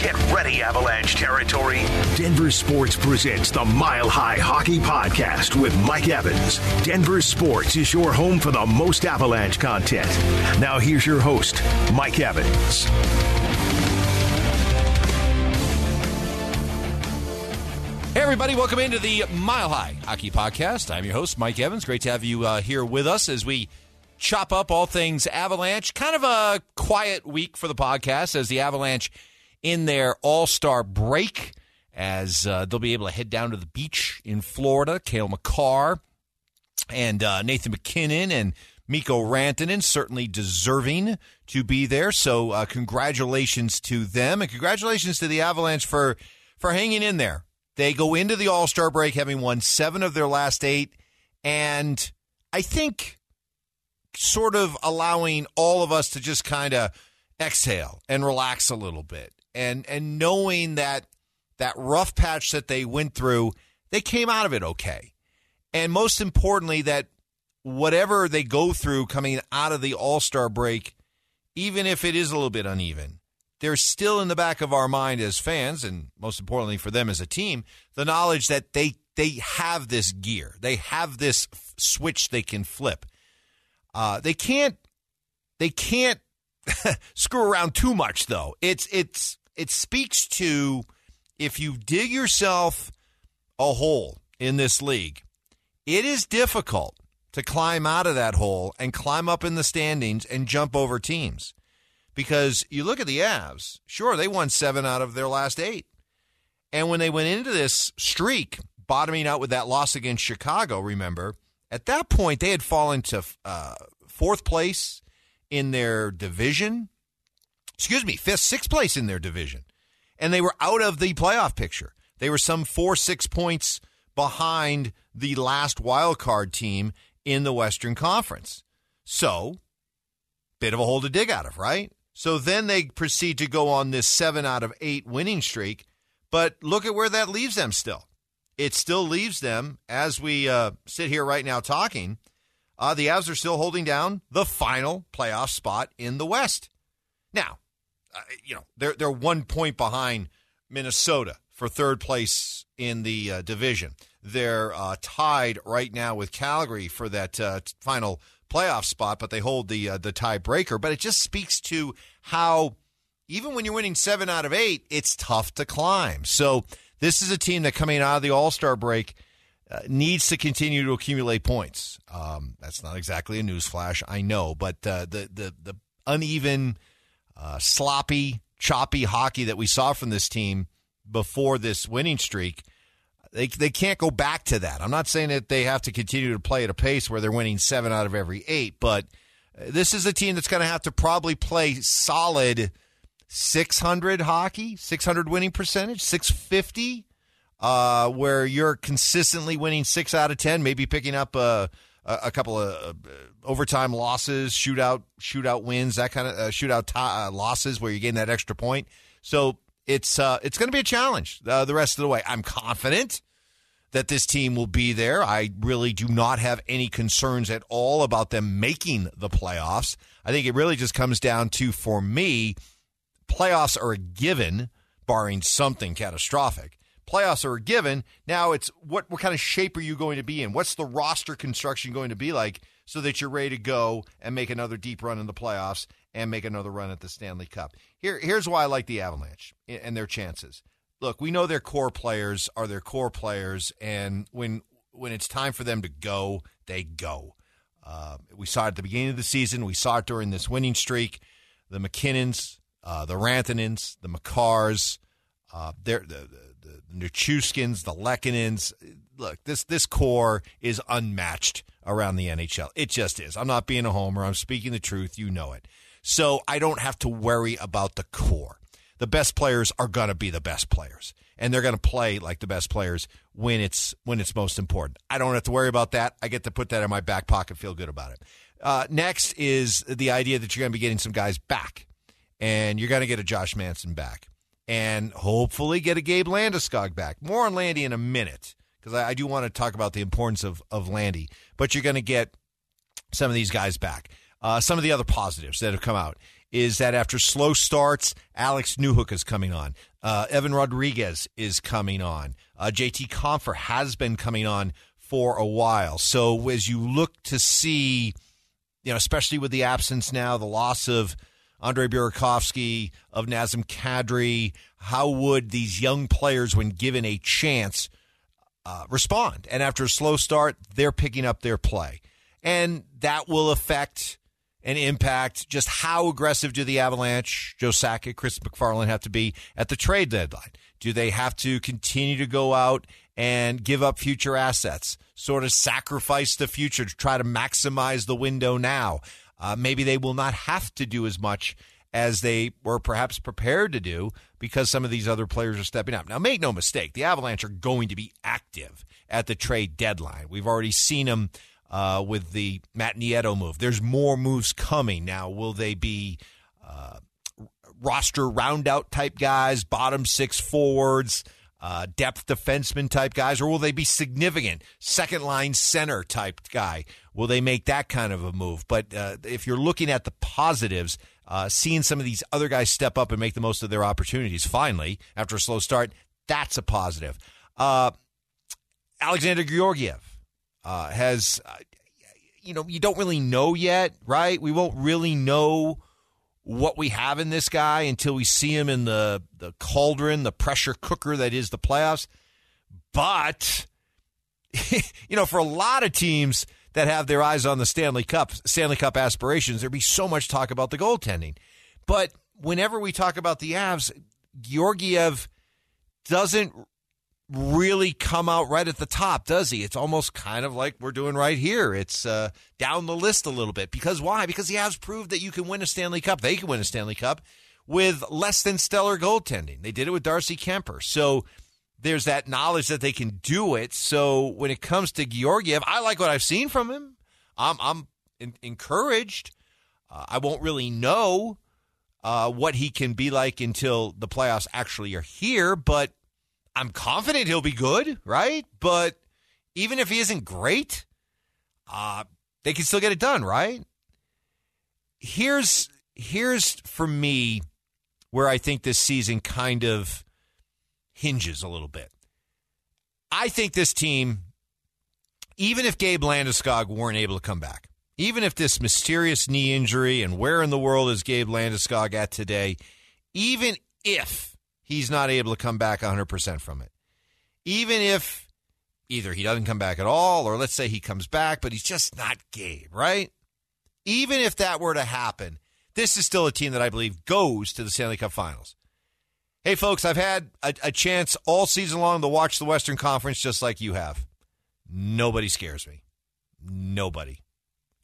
Get ready, Avalanche territory. Denver Sports presents the Mile High Hockey Podcast with Mike Evans. Denver Sports is your home for the most Avalanche content. Now, here's your host, Mike Evans. Hey, everybody, welcome into the Mile High Hockey Podcast. I'm your host, Mike Evans. Great to have you uh, here with us as we chop up all things Avalanche. Kind of a quiet week for the podcast as the Avalanche in their All Star break, as uh, they'll be able to head down to the beach in Florida. Cale Makar and uh, Nathan MacKinnon and Mikko Rantanen certainly deserving to be there. So, uh, congratulations to them, and congratulations to the Avalanche for for hanging in there. They go into the All Star break having won seven of their last eight, and I think sort of allowing all of us to just kind of exhale and relax a little bit and and knowing that that rough patch that they went through they came out of it okay. And most importantly that whatever they go through coming out of the all-star break even if it is a little bit uneven there's still in the back of our mind as fans and most importantly for them as a team the knowledge that they they have this gear. They have this f- switch they can flip. Uh, they can't they can't screw around too much though. It's it's it speaks to if you dig yourself a hole in this league, it is difficult to climb out of that hole and climb up in the standings and jump over teams. Because you look at the Avs, sure, they won seven out of their last eight. And when they went into this streak, bottoming out with that loss against Chicago, remember, at that point, they had fallen to uh, fourth place in their division. Excuse me, fifth, sixth place in their division. And they were out of the playoff picture. They were some four, six points behind the last wild card team in the Western Conference. So, bit of a hole to dig out of, right? So then they proceed to go on this seven out of eight winning streak. But look at where that leaves them still it still leaves them, as we uh, sit here right now talking, uh, the Avs are still holding down the final playoff spot in the West. Now, uh, you know, they're, they're one point behind Minnesota for third place in the uh, division. They're uh, tied right now with Calgary for that uh, final playoff spot, but they hold the the tiebreaker. But it just speaks to how even when you're winning seven out of eight, it's tough to climb. So this is a team that coming out of the All Star break uh, needs to continue to accumulate points. Um, that's not exactly a newsflash, I know, but uh, the the the uneven, uh, sloppy, choppy hockey that we saw from this team before this winning streak. They, they can't go back to that. I'm not saying that they have to continue to play at a pace where they're winning seven out of every eight, but uh, this is a team that's going to have to probably play solid 600 hockey, 600 winning percentage, 650, uh, where you're consistently winning six out of 10, maybe picking up a, a couple of uh, overtime losses, shootout shootout wins, that kind of uh, shootout t- uh, losses where you're getting that extra point. So it's uh, it's going to be a challenge uh, the rest of the way. I'm confident that this team will be there. I really do not have any concerns at all about them making the playoffs. I think it really just comes down to, for me, playoffs are a given, barring something catastrophic. Playoffs are given. Now it's what what kind of shape are you going to be in? What's the roster construction going to be like so that you're ready to go and make another deep run in the playoffs and make another run at the Stanley Cup? Here here's why I like the Avalanche and their chances. Look, we know their core players are their core players, and when when it's time for them to go, they go. Uh, we saw it at the beginning of the season. We saw it during this winning streak. The MacKinnons, uh, the Rantanens, the Makars, uh, the, the, the, the the Lehkonens. Look, this this core is unmatched around the NHL. It just is. I'm not being a homer. I'm speaking the truth. You know it. So I don't have to worry about the core. The best players are going to be the best players, and they're going to play like the best players when it's when it's most important. I don't have to worry about that. I get to put that in my back pocket, feel good about it. Uh, next is the idea that you're going to be getting some guys back and you're going to get a Josh Manson back, and hopefully get a Gabe Landeskog back. More on Landy in a minute because I, I, do want to talk about the importance of of Landy. But you're going to get some of these guys back. Uh, some of the other positives that have come out is that after slow starts, Alex Newhook is coming on. Uh, Evan Rodrigues is coming on. Uh, JT Compher has been coming on for a while. So as you look to see, you know, especially with the absence now, the loss of Andre Burakovsky, of Nazem Kadri, how would these young players, when given a chance, uh, respond? And after a slow start, they're picking up their play. And that will affect and impact just how aggressive do the Avalanche, Joe Sakic, Chris MacFarland have to be at the trade deadline? Do they have to continue to go out and give up future assets, sort of sacrifice the future to try to maximize the window now? Uh, maybe they will not have to do as much as they were perhaps prepared to do because some of these other players are stepping up. Now, make no mistake, the Avalanche are going to be active at the trade deadline. We've already seen them uh, with the Matt Nieto move. There's more moves coming. Now, will they be uh, roster roundout type guys, bottom six forwards? Uh, depth defenseman type guys, or will they be significant second line center type guy? Will they make that kind of a move? But uh, if you're looking at the positives, uh, seeing some of these other guys step up and make the most of their opportunities finally after a slow start, that's a positive. Uh, Alexander Georgiev uh, has, uh, you know, you don't really know yet, right? We won't really know what we have in this guy until we see him in the, the cauldron, the pressure cooker that is the playoffs. But, you know, for a lot of teams that have their eyes on the Stanley Cup, Stanley Cup aspirations, there'd be so much talk about the goaltending. But whenever we talk about the Avs, Georgiev doesn't really come out right at the top, does he? It's almost kind of like we're doing right here. It's uh, down the list a little bit. Because why? Because he has proved that you can win a Stanley Cup. They can win a Stanley Cup with less than stellar goaltending. They did it with Darcy Kuemper. So there's that knowledge that they can do it. So when it comes to Georgiev, I like what I've seen from him. I'm, I'm in, encouraged. Uh, I won't really know uh, what he can be like until the playoffs actually are here, but I'm confident he'll be good, right? But even if he isn't great, uh, they can still get it done, right? Here's here's for me where I think this season kind of hinges a little bit. I think this team, even if Gabe Landeskog weren't able to come back, even if this mysterious knee injury and where in the world is Gabe Landeskog at today, even if he's not able to come back 100% from it. Even if either he doesn't come back at all, or let's say he comes back, but he's just not Gabe, right? Even if that were to happen, this is still a team that I believe goes to the Stanley Cup Finals. Hey, folks, I've had a, a chance all season long to watch the Western Conference just like you have. Nobody scares me. Nobody.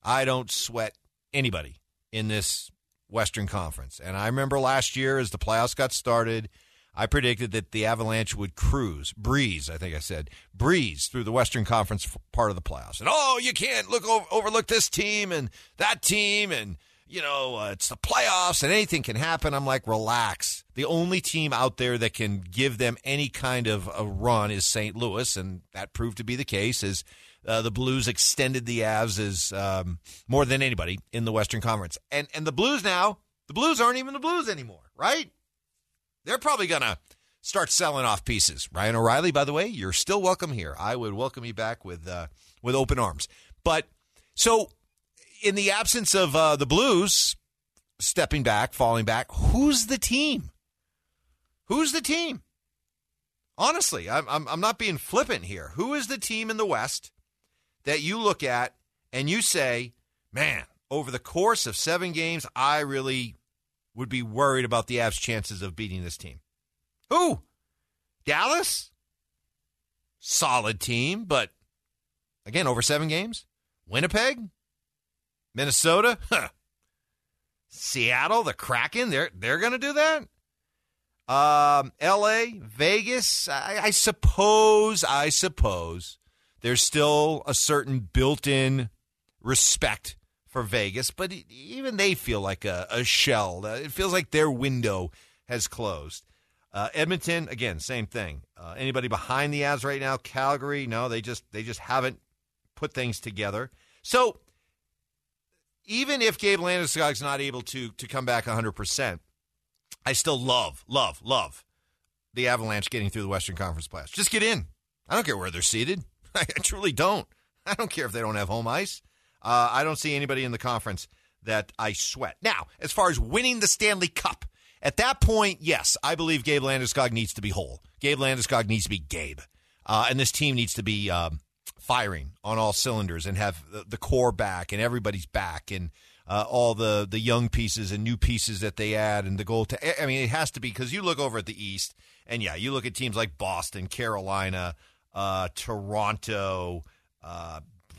I don't sweat anybody in this Western Conference. And I remember last year as the playoffs got started, I predicted that the Avalanche would cruise, breeze, I think I said, breeze through the Western Conference part of the playoffs. And oh, you can't look over, overlook this team and that team and you know, uh, it's the playoffs and anything can happen. I'm like, relax. The only team out there that can give them any kind of a run is St. Louis, and that proved to be the case. As uh, the Blues extended the Avs as um, more than anybody in the Western Conference, and and the Blues now, the Blues aren't even the Blues anymore, right? They're probably going to start selling off pieces. Ryan O'Reilly, by the way, you're still welcome here. I would welcome you back with uh, with open arms. But so, in the absence of uh, the Blues stepping back, falling back, who's the team? Who's the team? Honestly, I'm, I'm, I'm not being flippant here. Who is the team in the West that you look at and you say, man, over the course of seven games, I really would be worried about the Avs' chances of beating this team. Who? Dallas? Solid team, but again, over seven games. Winnipeg? Minnesota? Huh. Seattle, the Kraken, they're they're gonna do that. Um, L.A., Vegas. I, I suppose. I suppose there's still a certain built-in respect for Vegas, but even they feel like a, a shell. Uh, it feels like their window has closed. Uh, Edmonton, again, same thing. Uh, anybody behind the Avs right now? Calgary, no, they just they just haven't put things together. So even if Gabe Landeskog's not able to to come back 100%, I still love, love, love the Avalanche getting through the Western Conference playoffs. Just get in. I don't care where they're seated. I truly don't. I don't care if they don't have home ice. Uh, I don't see anybody in the conference that I sweat. Now, as far as winning the Stanley Cup, at that point, yes, I believe Gabe Landeskog needs to be whole. Gabe Landeskog needs to be Gabe. Uh, and this team needs to be um, firing on all cylinders and have the, the core back and everybody's back and uh, all the, the young pieces and new pieces that they add and the goal to. I mean, it has to be because you look over at the East and yeah, you look at teams like Boston, Carolina, uh, Toronto.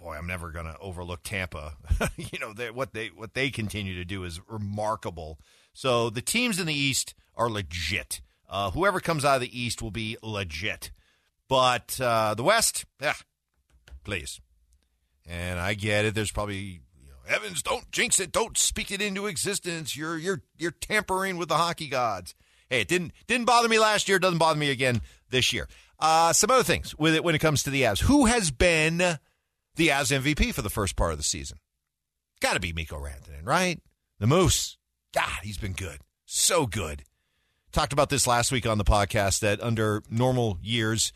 Boy, I'm never going to overlook Tampa. you know they, what they what they continue to do is remarkable. So the teams in the East are legit. Uh, whoever comes out of the East will be legit. But uh, the West, yeah, please. And I get it. There's probably you know, Evans, don't jinx it, don't speak it into existence. You're you're you're tampering with the hockey gods. Hey, it didn't didn't bother me last year. Doesn't bother me again this year. Uh, some other things with it when it comes to the Avs. Who has been the Avs MVP for the first part of the season? Got to be Mikko Rantanen, right? The Moose. God, he's been good, so good. Talked about this last week on the podcast that under normal years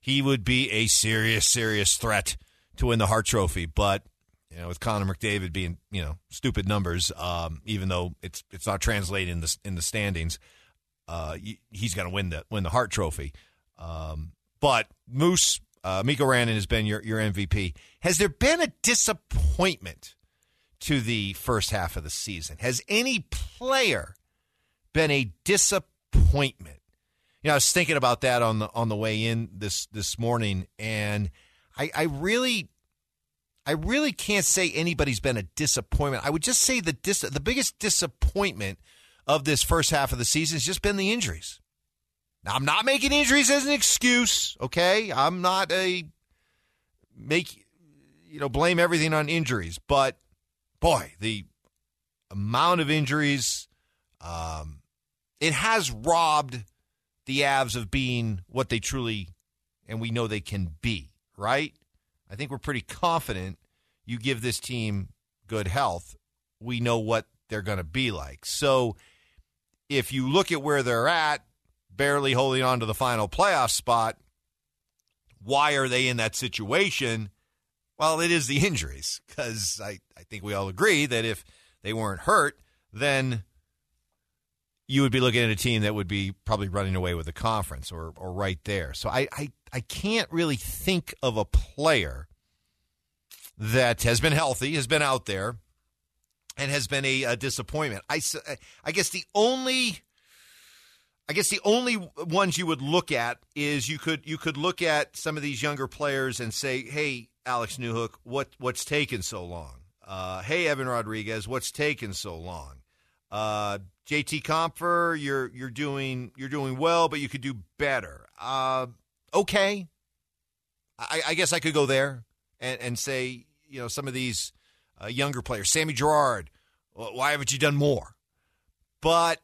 he would be a serious, serious threat to win the Hart Trophy. But you know, with Connor McDavid being you know stupid numbers, um, even though it's it's not translated in the in the standings, uh, he's going to win the win the Hart Trophy. Um, but Moose, uh, Mikko Rantanen has been your your MVP. Has there been a disappointment to the first half of the season? Has any player been a disappointment? You know, I was thinking about that on the on the way in this this morning, and I, I really, I really can't say anybody's been a disappointment. I would just say the dis, the biggest disappointment of this first half of the season has just been the injuries. Now, I'm not making injuries as an excuse. Okay, I'm not a make you know blame everything on injuries, but boy, the amount of injuries, um, it has robbed the Avs of being what they truly and we know they can be, right? I think we're pretty confident you give this team good health, we know what they're going to be like. So if you look at where they're at, barely holding on to the final playoff spot, why are they in that situation? Well, it is the injuries, because I, I think we all agree that if they weren't hurt, then you would be looking at a team that would be probably running away with the conference or or right there. So I I, I can't really think of a player that has been healthy, has been out there, and has been a, a disappointment. I I guess the only I guess the only ones you would look at is you could you could look at some of these younger players and say, "Hey, Alex Newhook, what what's taken so long? Uh, hey, Evan Rodrigues, what's taken so long? Uh, JT Compher, you're you're doing you're doing well, but you could do better. Uh, okay, I, I, guess I could go there and, and say you know some of these uh, younger players, Sammy Girard, why haven't you done more? But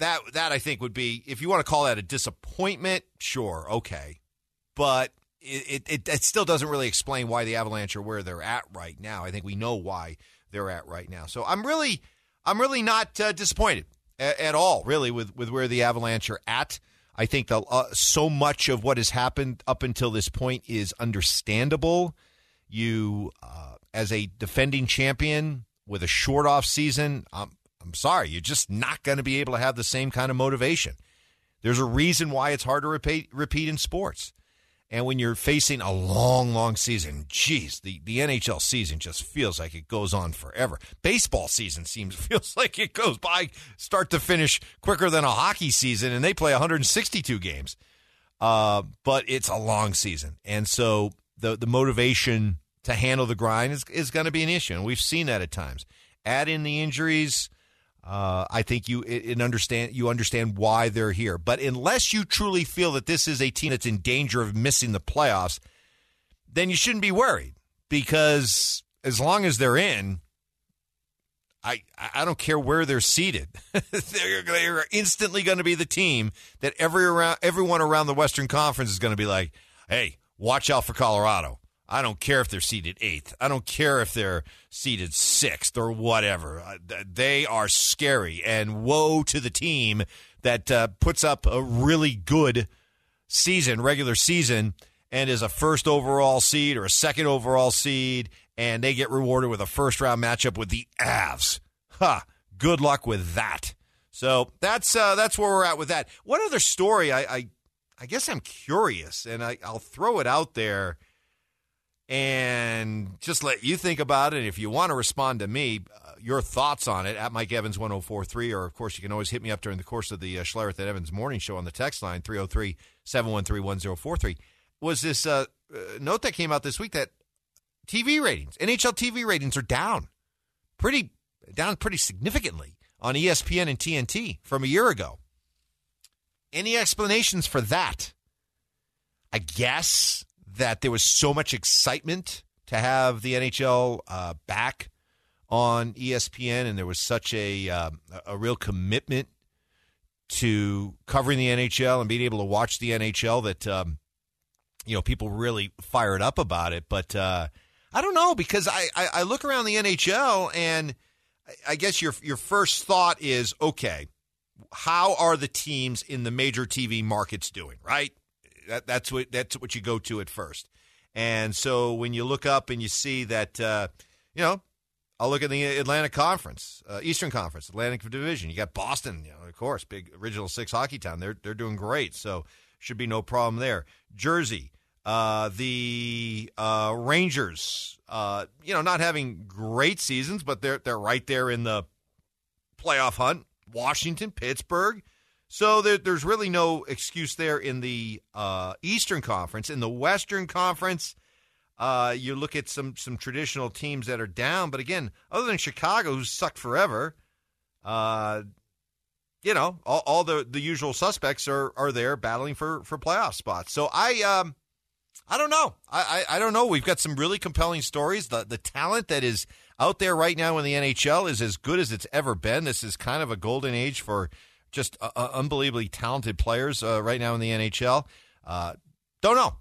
that that I think would be if you want to call that a disappointment, sure, okay, but it, it, it still doesn't really explain why the Avalanche are where they're at right now. I think we know why they're at right now. So I'm really I'm really not uh, disappointed at, at, all, really, with, with where the Avalanche are at. I think the, uh, so much of what has happened up until this point is understandable. You, uh, as a defending champion with a short off season, I'm, I'm sorry, you're just not going to be able to have the same kind of motivation. There's a reason why it's hard to repeat, repeat in sports. And when you're facing a long, long season, geez, the, the NHL season just feels like it goes on forever. Baseball season seems feels like it goes by start to finish quicker than a hockey season, and they play 162 games. Uh, but it's a long season, and so the the motivation to handle the grind is is going to be an issue, and we've seen that at times. Add in the injuries uh, I think you it, understand you understand why they're here. But unless you truly feel that this is a team that's in danger of missing the playoffs, then you shouldn't be worried because as long as they're in, I I don't care where they're seated. they're, they're instantly going to be the team that every around everyone around the Western Conference is going to be like, hey, watch out for Colorado. I don't care if they're seated eighth. I don't care if they're seated sixth or whatever. They are scary. And woe to the team that uh, puts up a really good season, regular season, and is a first overall seed or a second overall seed, and they get rewarded with a first round matchup with the Avs. Ha! Huh, good luck with that. So that's uh, that's where we're at with that. One other story, I I, I guess I'm curious, and I, I'll throw it out there and just let you think about it. If you want to respond to me, uh, your thoughts on it at Mike Evans 1043, or of course, you can always hit me up during the course of the uh, Schlereth and Evans morning show on the text line 303 713 1043. Was this uh, uh, note that came out this week that TV ratings, NHL TV ratings are down pretty, down pretty significantly on ESPN and TNT from a year ago. Any explanations for that? I guess that there was so much excitement to have the NHL uh, back on ESPN, and there was such a uh, a real commitment to covering the NHL and being able to watch the NHL that um, you know people really fired up about it. But uh, I don't know because I, I, I look around the NHL and I guess your your first thought is okay, how are the teams in the major TV markets doing? Right, that, that's what that's what you go to at first. And so when you look up and you see that, uh, you know, I'll look at the Atlantic Conference, uh, Eastern Conference, Atlantic Division. You got Boston, you know, of course, big original six hockey town. They're they're doing great, so should be no problem there. Jersey, uh, the uh, Rangers, uh, you know, not having great seasons, but they're they're right there in the playoff hunt. Washington, Pittsburgh, so there, there's really no excuse there in the uh, Eastern Conference. In the Western Conference, uh, you look at some some traditional teams that are down. But again, other than Chicago, who's sucked forever, uh, you know, all, all, the, the usual suspects are are there battling for for playoff spots. So I um, I don't know. I, I, I don't know. We've got some really compelling stories. The the talent that is out there right now in the NHL is as good as it's ever been. This is kind of a golden age for just uh, uh, unbelievably talented players uh, right now in the NHL. Uh, don't know.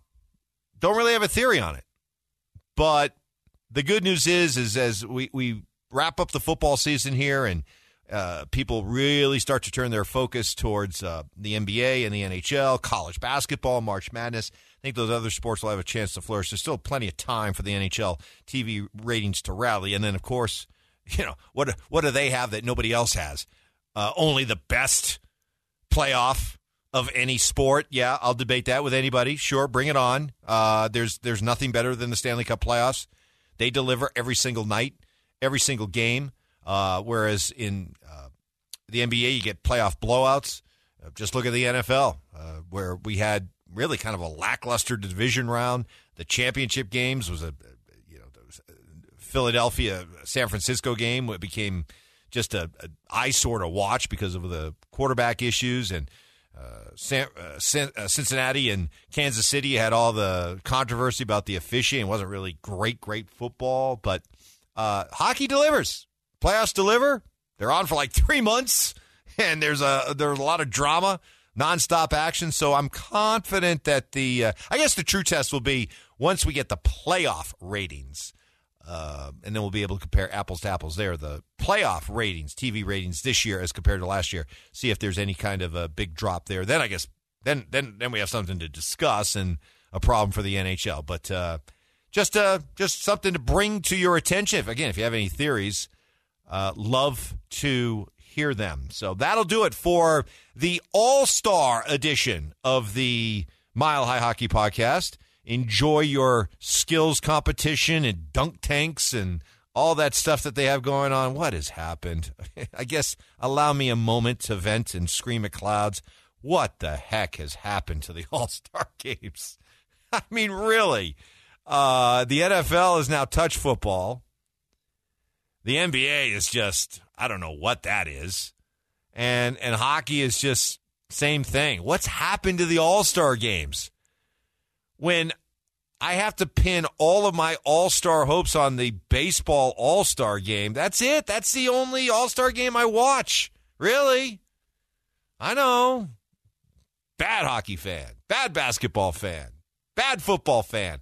Don't really have a theory on it. But the good news is, is as we, we wrap up the football season here and uh, people really start to turn their focus towards uh, the NBA and the NHL, college basketball, March Madness. I think those other sports will have a chance to flourish. There's still plenty of time for the NHL TV ratings to rally. And then, of course, you know, what, what do they have that nobody else has? Uh, only the best playoff of any sport. Yeah, I'll debate that with anybody. Sure, bring it on. Uh, there's there's nothing better than the Stanley Cup playoffs. They deliver every single night, every single game. Uh, whereas in uh, the NBA, you get playoff blowouts. Uh, just look at the NFL, uh, where we had really kind of a lackluster division round. The championship games was a you know Philadelphia San Francisco game. It became just a, a eyesore to watch because of the quarterback issues and uh, San, uh, uh, Cincinnati and Kansas City had all the controversy about the officiating. It wasn't really great, great football, but uh, hockey delivers. Playoffs deliver. They're on for like three months, and there's a there's a lot of drama, nonstop action. So I'm confident that the uh, I guess the true test will be once we get the playoff ratings. Uh, and then we'll be able to compare apples to apples there. The playoff ratings, TV ratings this year as compared to last year. See if there's any kind of a big drop there. Then I guess then then then we have something to discuss and a problem for the NHL. But uh, just uh, just something to bring to your attention. If, again, if you have any theories, uh, love to hear them. So that'll do it for the All Star edition of the Mile High Hockey Podcast enjoy your skills competition and dunk tanks and all that stuff that they have going on. What has happened? I guess allow me a moment to vent and scream at clouds. What the heck has happened to the All Star games? I mean, really. Uh, the NFL is now touch football. The NBA is just, I don't know what that is. And, and hockey is just same thing. What's happened to the All Star games? When I have to pin all of my all star hopes on the baseball all star game. That's it. That's the only all star game I watch. Really? I know. Bad hockey fan, bad basketball fan, bad football fan.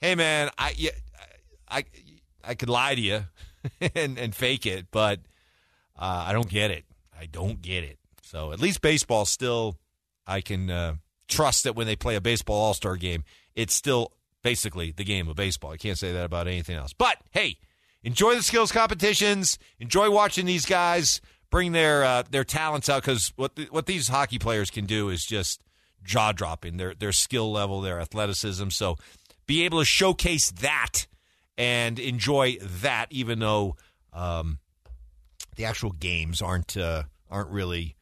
hey man, I yeah, I I could lie to you and and fake it, but uh, I don't get it. I don't get it. So at least baseball still, I can uh, trust that when they play a baseball All Star game, it's still basically the game of baseball. I can't say that about anything else. But hey, enjoy the skills competitions. Enjoy watching these guys bring their uh, their talents out because what the, what these hockey players can do is just jaw dropping. Their their skill level, their athleticism. So be able to showcase that and enjoy that, even though um, the actual games aren't uh, aren't really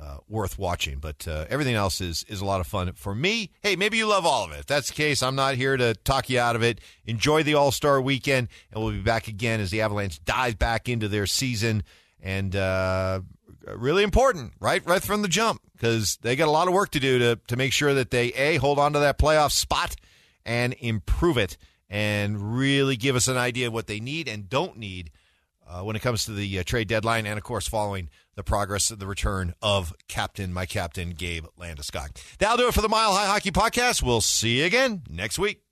uh, worth watching. But uh, everything else is is a lot of fun for me. Hey, maybe you love all of it. If that's the case, I'm not here to talk you out of it. Enjoy the All Star weekend, and we'll be back again as the Avalanche dive back into their season. And uh, really important, right, right from the jump, because they got a lot of work to do to to make sure that they a hold on to that playoff spot and improve it, and really give us an idea of what they need and don't need uh, when it comes to the uh, trade deadline, and of course, following the progress of the return of Captain, my Captain, Gabe Landeskog. That'll do it for the Mile High Hockey Podcast. We'll see you again next week.